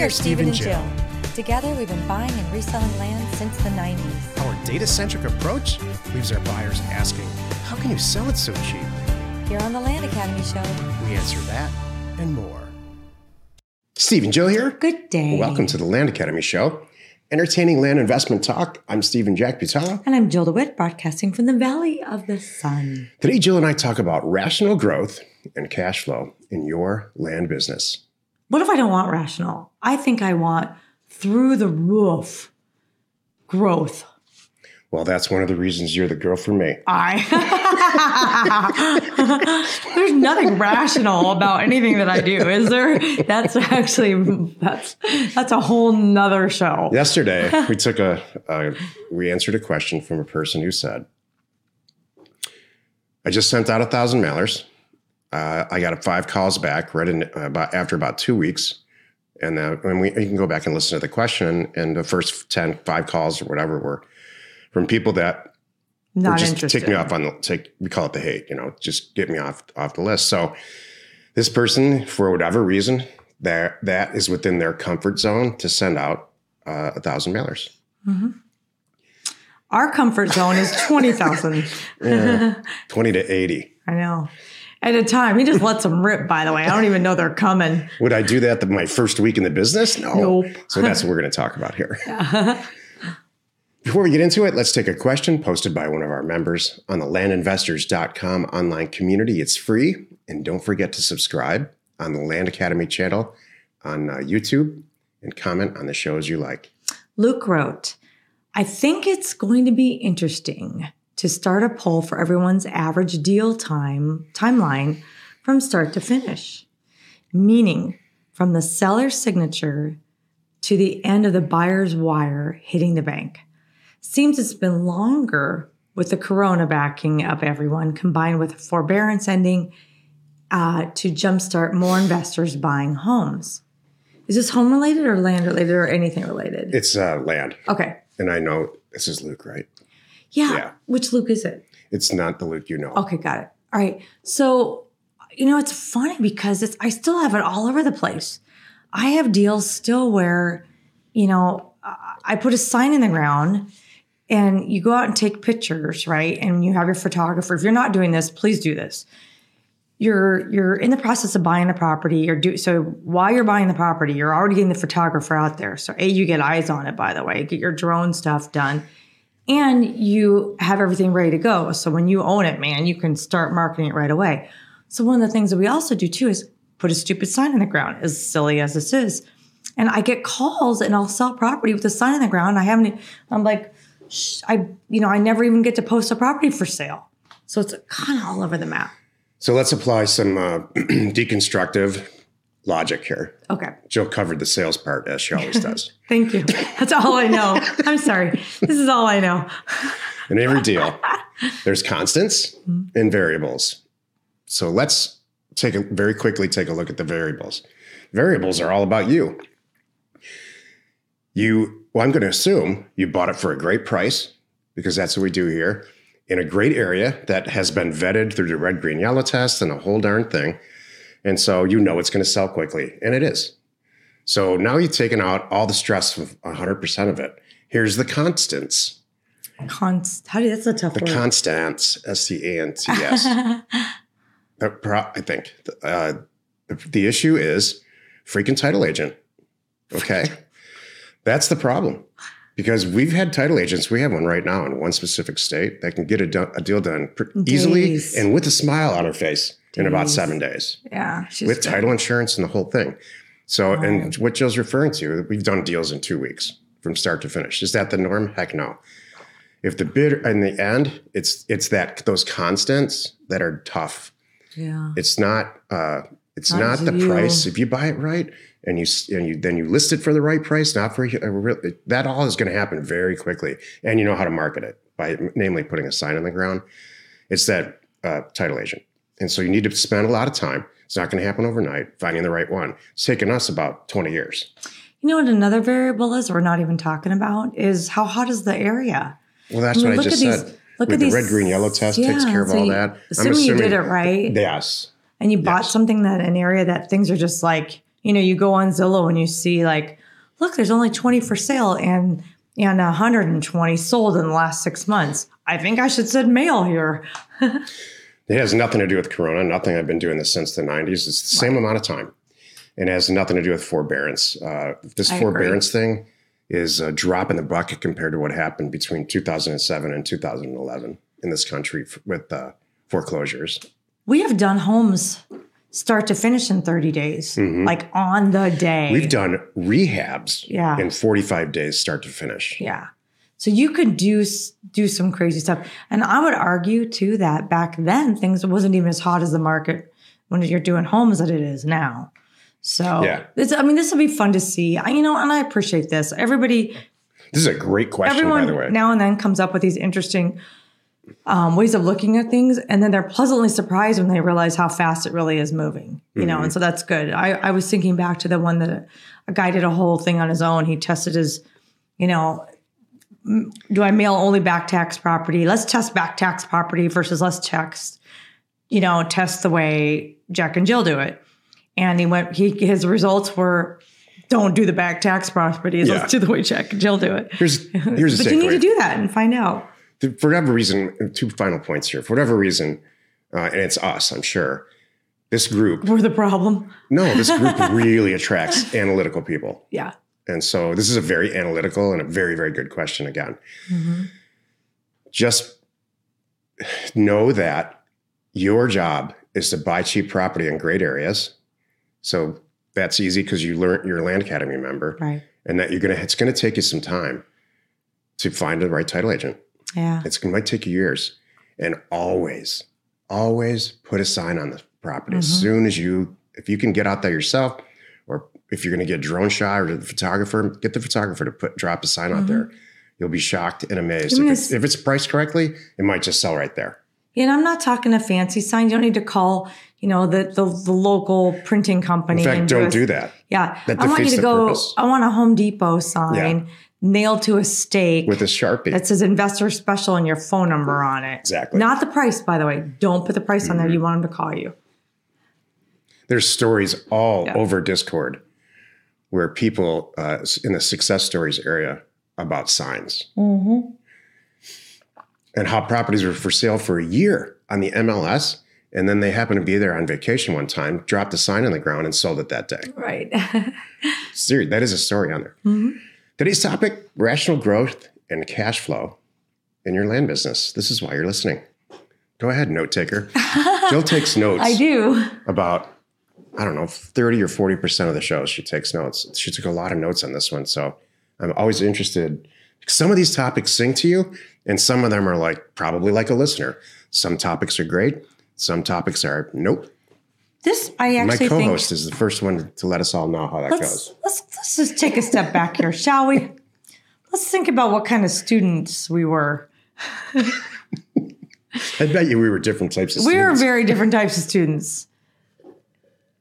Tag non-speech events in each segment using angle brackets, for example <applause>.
We are Steve and Jill. Together, we've been buying and reselling land since the 90s. Our data centric approach leaves our buyers asking, How can you sell it so cheap? Here on the Land Academy Show. We answer that and more. Steve and Jill here. Good day. Welcome to the Land Academy Show. Entertaining land investment talk. I'm Stephen Jack Butala. And I'm Jill DeWitt, broadcasting from the Valley of the Sun. Today, Jill and I talk about rational growth and cash flow in your land business. What if I don't want rational? I think I want through the roof growth. Well, that's one of the reasons you're the girl for me. I. <laughs> There's nothing rational about anything that I do, is there? That's actually that's that's a whole nother show. Yesterday, we took a, a we answered a question from a person who said, "I just sent out a thousand mailers. Uh, I got five calls back right in, about after about two weeks." And then when we you can go back and listen to the question, and the first 10, five calls or whatever were from people that Not just interested. take me off on the take we call it the hate, you know, just get me off off the list. So this person, for whatever reason, that that is within their comfort zone to send out uh, a thousand mailers. Our comfort zone is twenty thousand. <laughs> <laughs> Twenty to eighty. I know. At a time, he just lets them rip. By the way, I don't even know they're coming. Would I do that the, my first week in the business? No. Nope. So that's what we're going to talk about here. <laughs> Before we get into it, let's take a question posted by one of our members on the landinvestors.com online community. It's free. And don't forget to subscribe on the Land Academy channel on uh, YouTube and comment on the shows you like. Luke wrote, I think it's going to be interesting to start a poll for everyone's average deal time timeline from start to finish, meaning from the seller's signature to the end of the buyer's wire hitting the bank. Seems it's been longer with the corona backing up everyone, combined with forbearance ending uh, to jumpstart more investors buying homes. Is this home related or land related or anything related? It's uh, land. Okay. And I know this is Luke, right? Yeah. Yeah. Which Luke is it? It's not the Luke you know. Okay, got it. All right. So, you know, it's funny because it's I still have it all over the place. I have deals still where, you know, I I put a sign in the ground and you go out and take pictures, right? And you have your photographer. If you're not doing this, please do this. You're you're in the process of buying the property. You're do so while you're buying the property, you're already getting the photographer out there. So a you get eyes on it, by the way, get your drone stuff done and you have everything ready to go. So when you own it, man, you can start marketing it right away. So one of the things that we also do too is put a stupid sign in the ground, as silly as this is. And I get calls and I'll sell property with a sign in the ground. I haven't, I'm like, Shh, I, you know, I never even get to post a property for sale. So it's kind of all over the map. So let's apply some uh, <clears throat> deconstructive logic here. Okay. Jill covered the sales part as she always does. <laughs> Thank you. That's all I know. I'm sorry. This is all I know. In every deal, there's constants mm-hmm. and variables. So let's take a very quickly take a look at the variables. Variables are all about you. You, well, I'm going to assume you bought it for a great price because that's what we do here in a great area that has been vetted through the red, green, yellow test and a whole darn thing. And so you know it's going to sell quickly, and it is. So now you've taken out all the stress of 100% of it. Here's the constants. Const, how do you, that's a tough The word. constants, S T A N T S. <laughs> I think uh, the, the issue is freaking title agent. Okay. That's the problem. Because we've had title agents, we have one right now in one specific state that can get a, do- a deal done pr- easily and with a smile on her face in about seven days yeah. She's with title insurance and the whole thing. So, and what Jill's referring to, we've done deals in two weeks from start to finish. Is that the norm? Heck no. If the bid in the end, it's it's that those constants that are tough. Yeah. It's not uh, it's Not not, the price. If you buy it right and you and you then you list it for the right price, not for a real, that all is going to happen very quickly, and you know how to market it by namely putting a sign on the ground. It's that uh, title agent, and so you need to spend a lot of time. It's not going to happen overnight. Finding the right one. It's taken us about twenty years. You know what another variable is we're not even talking about is how hot is the area? Well, that's I mean, what I look just at said. these- look With at the these- red, green, yellow test takes Yeah, care of so all you- that. assuming you did it right. Yes. And you bought Yes. something that an area that things are just like you know, you go on Zillow and you see like, look, there's only 20 for sale and and 120 sold in the last six months. I think I should send mail here. <laughs> It has nothing to do with Corona. Nothing. I've been doing this since the 90s. It's the same amount of time. And it has nothing to do with forbearance. Uh, this I agree. forbearance thing is a drop in the bucket compared to what happened between 2007 and 2011 in this country f- with uh, foreclosures. We have done homes start to finish in 30 days, like on the day. Mm-hmm. We've done rehabs Yeah. in 45 days, start to finish. Yeah. So you could do do some crazy stuff, and I would argue too that back then things wasn't even as hot as the market when you're doing homes that it is now. So Yeah. I mean, this will be fun to see. I, you know, and I appreciate this. Everybody, This is a great question, everyone by the way. now and then comes up with these interesting um, ways of looking at things, and then they're pleasantly surprised when they realize how fast it really is moving. You know, Mm-hmm. and so that's good. I, I was thinking back to the one that a guy did a whole thing on his own. He tested his, you know, do I mail only back tax property? Let's test back tax property versus let's test, you know, test the way Jack and Jill do it. And he went. He his results were. Don't do the back tax properties. Yeah. <laughs> Let's do the way Jack and Jill do it. Here's here's But you need to do that and find out. For whatever reason, two final points here. For whatever reason, uh, and it's us, I'm sure. This group, We're the problem. no, this group <laughs> really attracts analytical people. Yeah. And so this is a very analytical and a very, very good question again. Just know that your job is to buy cheap property in great areas. So that's easy because you learn you're a land academy member Right. and that you're gonna it's gonna take you some time to find the right title agent. Yeah. It's, it might take you years. And always, always put a sign on the property as Mhm. soon as you, if you can get out there yourself, if you're going to get a drone shot or the photographer, get the photographer to put drop a sign out Mhm. there. You'll be shocked and amazed. If it's, if it's priced correctly, it might just sell right there. And I'm not talking a fancy sign. You don't need to call, you know, the the, the local printing company. In fact, don't do that Yeah. That I want you to go. purpose. I want a Home Depot sign nailed to a stake with a Sharpie. that says investor special and your phone number on it. Exactly. Not the price, by the way. Don't put the price on there. Mm-hmm. You want them to call you. There's stories all Yeah. over Discord where people uh, in the success stories area about signs. Mm-hmm. and how properties were for sale for a year on the MLS. And then they happened to be there on vacation one time, dropped a sign on the ground and sold it that day. Right. <laughs> Serious, that is a story on there. Mhm. Today's topic rational growth and cash flow in your land business. This is why you're listening. Go ahead, note taker. <laughs> Jill takes notes I do. about, I don't know, 30 or 40% of the shows. She takes notes. She took a lot of notes on this one. So I'm always interested. Some of these topics sing to you, and some of them are like probably like a listener. Some topics are great. Some topics are nope. This I My actually think. co-host is the first one to let us all know how that Let's, goes. let's let's just take a step back here, shall we? Let's think about what kind of students we were. <laughs> I bet you we were different types of We were very different types of students.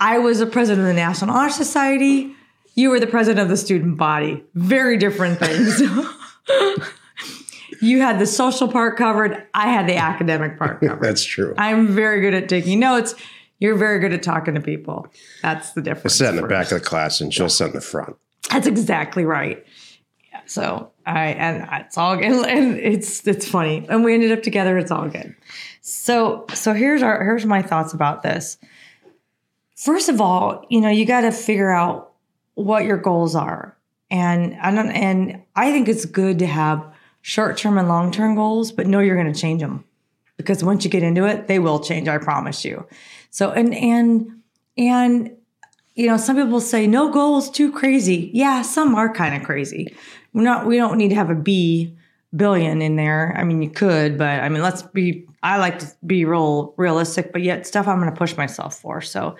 I was a president of the National Honor Society. You were the president of the student body. Very different things. <laughs> you had the social part covered. I had the academic part <laughs> covered. That's true. I'm very good at taking notes. You're very good at talking to people. That's the difference. I sat in the back of the class and Jill sit in the front. That's exactly right. Yeah, so I and it's all good, <laughs> and it's it's funny, and we ended up together. It's all good. So so here's our here's my thoughts about this. First of all, you know you got to figure out what your goals are, and I don't, and I think it's good to have short term and long term goals, but know you're going to change them because once you get into it, they will change. I promise you. So and and and you know, some people say no goals too crazy. Yeah, some are kind of crazy. We're not we don't need to have a B billion in there. I mean, you could, but I mean, let's be I like to be real realistic, but yet stuff I'm going to push myself for. So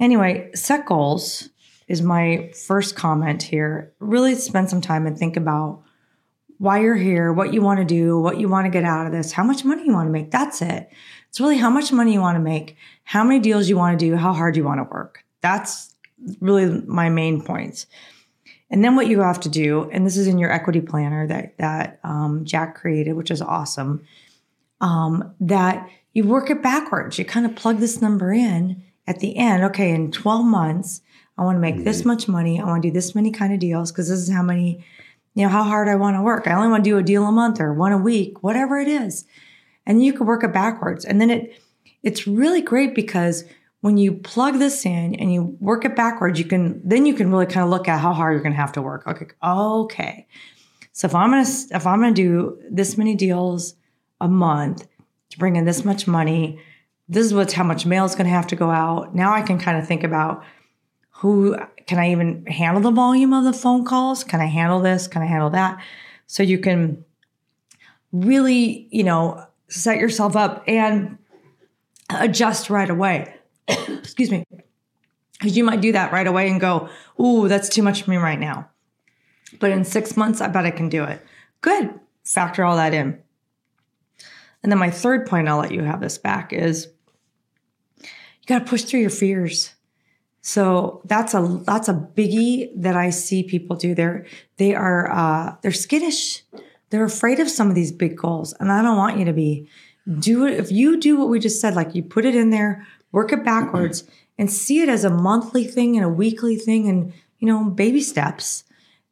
anyway, set goals is my first comment here. Really spend some time and think about why you're here, what you want to do, what you want to get out of this, how much money you want to make. That's it. It's really how much money you want to make, how many deals you want to do, how hard you want to work. That's really my main points. And then what you have to do, and this is in your equity planner that that um, Jack created, which is awesome. Um, that you work it backwards. You kind of plug this number in at the end. Okay, in 12 months, I want to make this mm-hmm. much money. I want to do this many kind of deals because this is how many, you know, how hard I want to work. I only want to do a deal a month or one a week, whatever it is. And you can work it backwards. And then it it's really great because when you plug this in and you work it backwards, you can then you can really kind of look at how hard you're going to have to work. Okay, okay. So if I'm gonna if I'm gonna do this many deals a month to bring in this much money, this is what's how much mail is going to have to go out. Now I can kind of think about who can I even handle the volume of the phone calls? Can I handle this? Can I handle that? So you can really, you know, set yourself up and adjust right away. <coughs> Excuse me. Because you might do that right away and go, ooh, that's too much for me right now. But in six months, I bet I can do it. Good. Factor all that in. And then my third point, I'll let you have this back, is you got to push through your fears. So that's a that's a biggie that I see people do. They're they are uh, they're skittish. They're afraid of some of these big goals, and I don't want you to be. Do it if you do what we just said. Like you put it in there, work it backwards, and see it as a monthly thing and a weekly thing, and you know baby steps.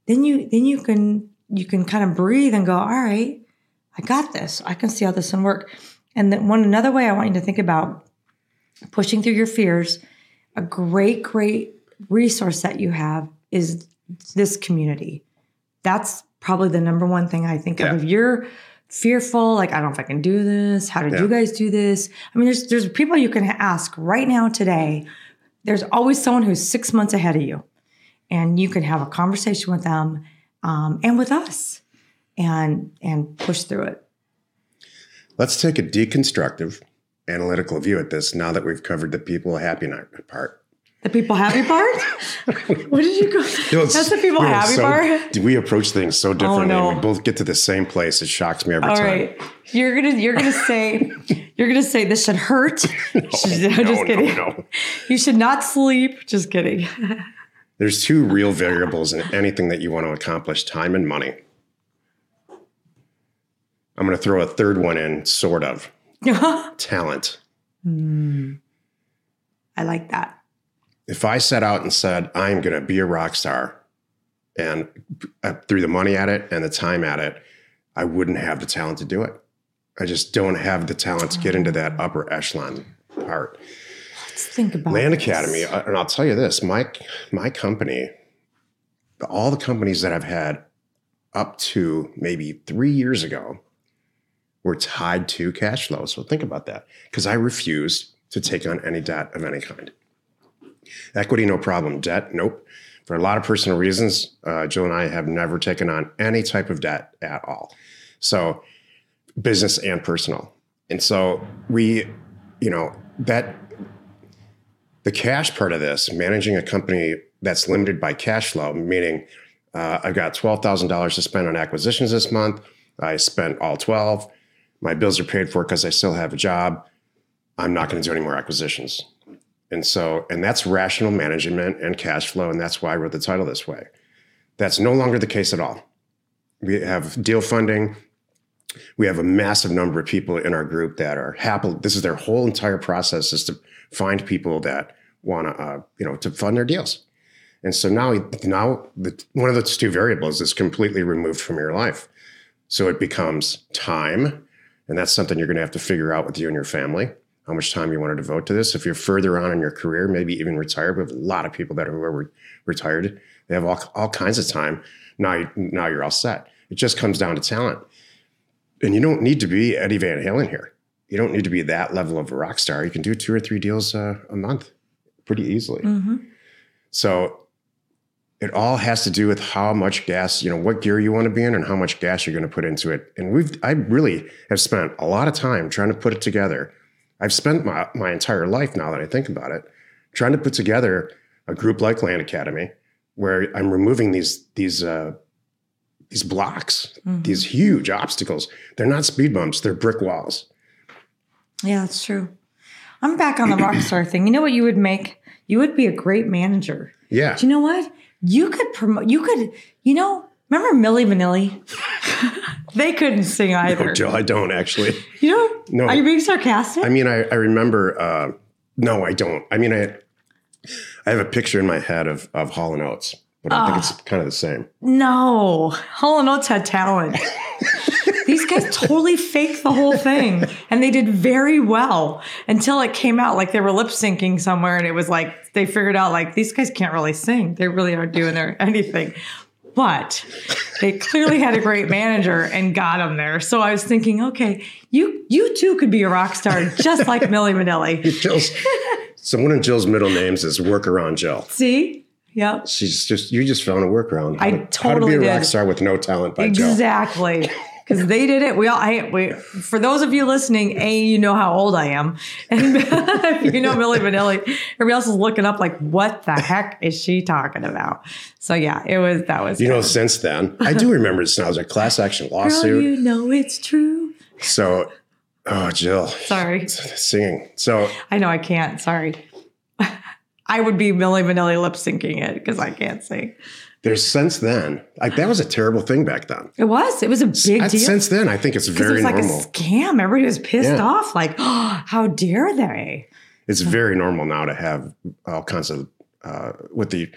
Then you then you can you can kind of breathe and go. All right, I got this. I can see how this can work. And then one another way I want you to think about pushing through your fears, a great, great resource that you have is this community. That's probably the number one thing I think Yeah. of. If you're fearful, like I don't know if I can do this. How did Yeah. you guys do this? I mean, there's there's people you can ask right now today. There's always someone who's six months ahead of you, and you can have a conversation with them um, and with us, and and push through it. Let's take a deconstructive, analytical view at this now that we've covered the people happy night part. The people happy part? <laughs> what did you go? You know, That's the people happy so- part. We approach things so oh, differently. no. and we both get to the same place. It shocks me every All time. right, you're gonna you're gonna <laughs> say you're gonna say this should hurt. <laughs> No, kidding. no, no. You should not sleep. Just kidding. There's two real variables in anything that you want to accomplish time and money. I'm going to throw a third one in, sort of <laughs> talent. I like that. If I set out and said, I'm going to be a rock star and I threw the money at it and the time at it, I wouldn't have the talent to do it. I just don't have the talent to get into that upper echelon part. Let's think about Land this. Academy, uh, and I'll tell you this: my my company, all the companies that I've had up to maybe three years ago, were tied to cash flow. So think about that, because I refused to take on any debt of any kind. Equity, no problem. Debt, nope. For a lot of personal reasons, uh, Jill and I have never taken on any type of debt at all. So, business and personal. And so we, you know, that the cash part of this, managing a company that's limited by cash flow, meaning uh, I've got twelve thousand dollars to spend on acquisitions this month. I spent all twelve. My bills are paid for because I still have a job. I'm not going to do any more acquisitions. And so, and that's rational management and cash flow, and that's why I wrote the title this way. That's no longer the case at all. We have deal funding. We have a massive number of people in our group that are happy. This is their whole entire process is to find people that want to, uh, you know, to fund their deals. And so now, now the, one of those two variables is completely removed from your life. So it becomes time, and that's something you're going to have to figure out with you and your family. How much time you want to devote to this. If you're further on in your career, maybe even retired, we have a lot of people that are, are retired. They have all, all kinds of time. Now, now you're all set. It just comes down to talent. And you don't need to be Eddie Van Halen here. You don't need to be that level of a rock star. You can do two or three deals uh, a month pretty easily. Mhm. So it all has to do with how much gas, you know, what gear you want to be in and how much gas you're going to put into it. And we've, I really have spent a lot of time trying to put it together. I've spent my, my entire life now that I think about it, trying to put together a group like Land Academy where I'm removing these, these, uh, these blocks, Mhm. these huge obstacles. They're not speed bumps, they're brick walls. Yeah, that's true. I'm back on the rock star thing. You know what you would make? You would be a great manager. Yeah. Do you know what? You could promote. You could. You know. Remember Milli Vanilli? <laughs> they couldn't sing either. Oh, Joe, I don't actually. You know? No. Are you being sarcastic? I mean, I, I remember, uh, no, I don't. I mean, I, I have a picture in my head of of Hall and Oates, but I think it's kind of the same. No, Hall and Oates had talent. <laughs> These guys totally faked the whole thing, and they did very well until it came out like they were lip syncing somewhere, and it was like they figured out like these guys can't really sing. They really aren't doing their <laughs> anything. But they clearly had a great manager and got them there. So I was thinking, okay, you you too could be a rock star just like Milli Vanilli. <laughs> Jill's, so one of Jill's middle names is Workaround Jill. See? Yep. She's just you just found a workaround. How I to- how to totally be a rock star with no talent by Jill. Exactly. <laughs> Because they did it. We all, I, we, for those of you listening, A, you know how old I am. <laughs> And <laughs> you know Milli Vanilli. Everybody else is looking up like, what the heck is she talking about? So yeah, it was, that was, You know, since then, I do remember this now. It was a class action <laughs> girl, lawsuit. you know it's true. So, oh, Jill, Sorry. singing. So, I know I can't. Sorry. I would be Milli Vanilli lip syncing it because I can't sing. there's since then, like that was a terrible thing back then. It was. It was a big I- deal. Since then, I think it's 'Cause it very was like normal. a scam. Everybody was pissed Yeah. off. Like, oh, <gasps> how dare they? it's very normal now to have all kinds of uh, with the.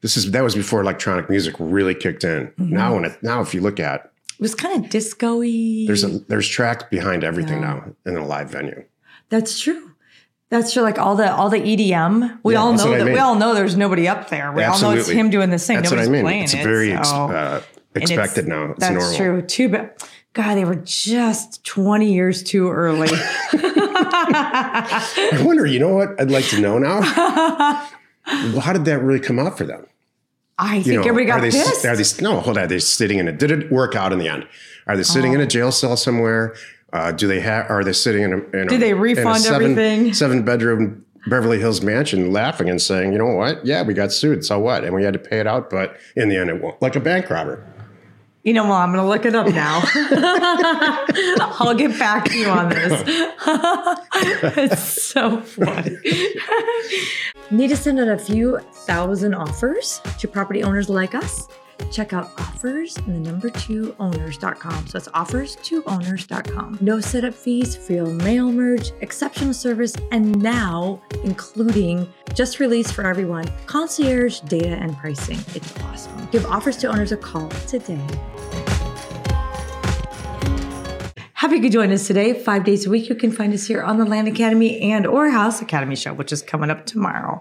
This is that was before electronic music really kicked in. Mm-hmm. Now, when it now, if you look at It was kind of disco-y. there's a there's tracks behind everything Yeah. now in a live venue. That's true. That's true. Like all the all the EDM, we Yeah, all know what I that we all know there's nobody up there. We all know it's him doing this thing. That's what I mean. playing It's it. very ex- so- uh, and it's- expected now. It's that's normal. true. Too bad. God, they were just 20 years too early. <laughs> <laughs> I wonder. You know what? I'd like to know now. <laughs> how did that really come out for them? I You think know, everybody got are they, pissed. Are they no? Hold on. They're sitting in a? Did it work out in the end? Are they sitting in a jail cell somewhere? Uh, do they have? Are they sitting in a? In Did they refund everything? <laughs> Seven bedroom Beverly Hills mansion, laughing and saying, "You know what? Yeah, we got sued. So what? And we had to pay it out, but in the end, it won't. Like a bank robber. you know, well, I'm going to look it up now. <laughs> <laughs> I'll get back to you on this. it's so funny. Need to send out a few thousand offers to property owners like us? Check out offers and the number two owners.com. So it's offers to owners.com. No setup fees, free mail merge, exceptional service, and now including just released for everyone concierge data and pricing. It's awesome. Give offers to owners a call today. Happy could join us today. Five days a week, you can find us here on the Land Academy and or House Academy show, which is coming up tomorrow.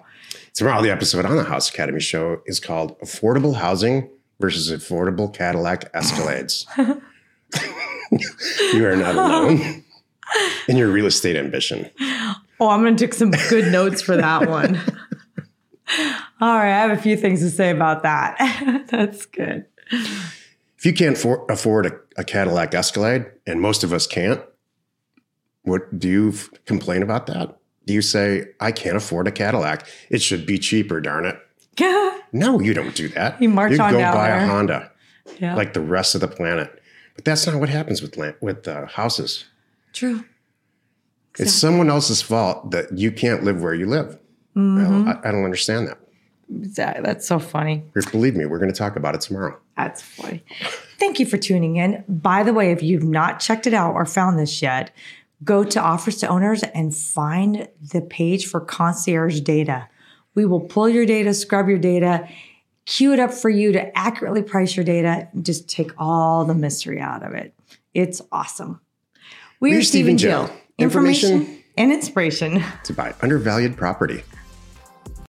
Tomorrow, the episode on the House Academy show is called "Affordable Housing versus Affordable Cadillac Escalades." <laughs> you are not alone in your real estate ambition. Oh, I'm going to take some good notes for that one. <laughs> All right, I have a few things to say about that. <laughs> That's good. If you can't for, afford a, a Cadillac Escalade, and most of us can't, what do you f- complain about that? Do you say, I can't afford a Cadillac? It should be cheaper, darn it. No, you don't do that. You march on go down buy there. a Honda yeah, like the rest of the planet. But that's not what happens with land, with uh, houses. true. It's someone else's fault that you can't live where you live. Mm-hmm. Well, I, I don't understand that. That- That's so funny. Believe me, we're going to talk about it tomorrow. That's funny. Thank you for tuning in. By the way, if you've not checked it out or found this yet, go to offers to owners and find the page for concierge data. We will pull your data, scrub your data, queue it up for you to accurately price your data, and just take all the mystery out of it. It's awesome. We We're are Steve and Jill. Jill. Information- Information and inspiration. To buy undervalued property.